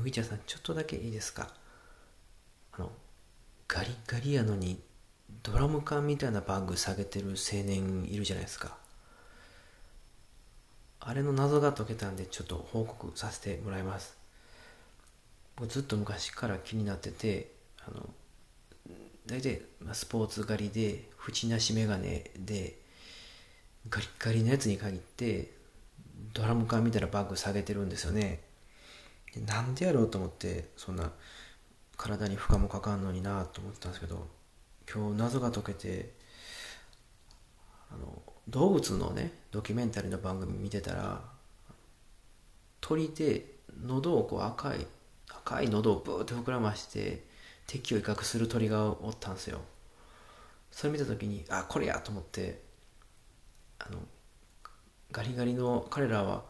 麦茶さんちょっとだけいいですか？あのガリガリやのにドラム缶みたいなバッグ下げてる青年いるじゃないですか。あれの謎が解けたんでちょっと報告させてもらいます。僕ずっと昔から気になっててあの大体スポーツ狩りで縁なし眼鏡でガリガリのやつに限ってドラム缶みたいなバッグ下げてるんですよね。なんでやろうと思ってそんな体に負荷もかかんのになと思ってたんですけど今日謎が解けてあの動物のねドキュメンタリーの番組見てたら鳥で喉をこう赤い赤い喉をブーって膨らまして敵を威嚇する鳥がおったんですよ。それ見た時にあこれやと思ってあのガリガリの彼らは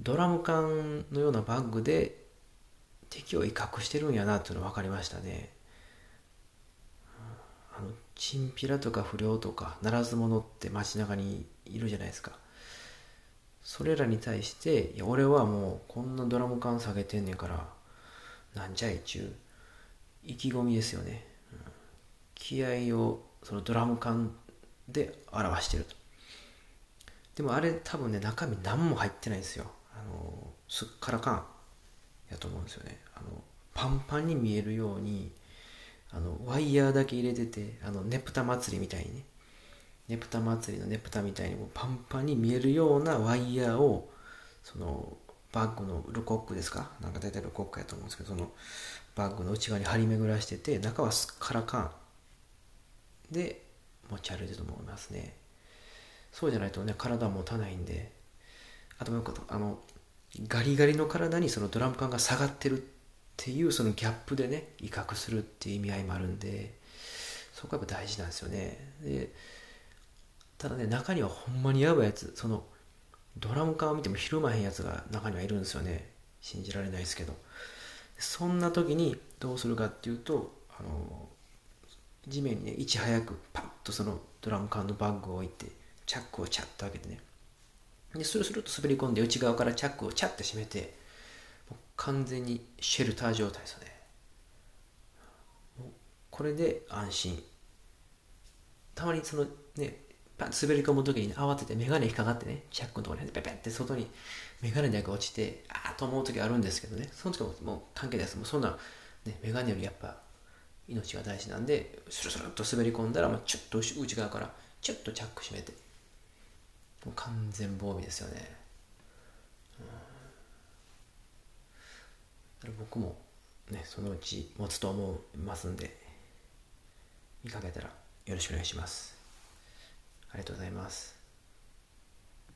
ドラム缶のようなバッグで敵を威嚇してるんやなっていうの分かりましたね。あのチンピラとか不良とかならず者って街中にいるじゃないですか。それらに対していや俺はもうこんなドラム缶下げてんねんからなんじゃいちゅう意気込みですよね、うん、気合をそのドラム缶で表してると。でもあれ多分ね中身何も入ってないんですよ。あのすっからかんやと思うんですよね。あのパンパンに見えるようにあのワイヤーだけ入れててあのねぷた祭りみたいにね。ねぷた祭りのねぷたみたいにもうパンパンに見えるようなワイヤーをそのバッグのルコックですか？なんか大体ルコックやと思うんですけどそのバッグの内側に張り巡らしてて中はすっからかん。で持ち歩いてると思いますね。そうじゃないとね体持たないんで。あともう一個あのガリガリの体にそのドラム缶が下がってるっていうそのギャップでね威嚇するっていう意味合いもあるんでそこはやっぱ大事なんですよね。でただね中にはほんまにやばいやつそのドラム缶を見てもひるまへんやつが中にはいるんですよね。信じられないですけど。そんな時にどうするかっていうとあの地面にねいち早くパッとそのドラム缶のバッグを置いてチャックをチャッと開けてねでスルスルと滑り込んで内側からチャックをチャッて閉めて完全にシェルター状態ですよね。これで安心。たまにそのねパッと滑り込む時に、慌てて眼鏡引っかかってねチャックのところにペペって外に眼鏡だけ落ちてああと思う時あるんですけどね。その時はもう関係ないです。もうそんな、ね、眼鏡よりやっぱ命が大事なんでスルスルっと滑り込んだらもうちょっと内側からちょっとチャック閉めてもう完全防備ですよね、うん、僕もねそのうち持つと思いますんで見かけたらよろしくお願いします。ありがとうございます。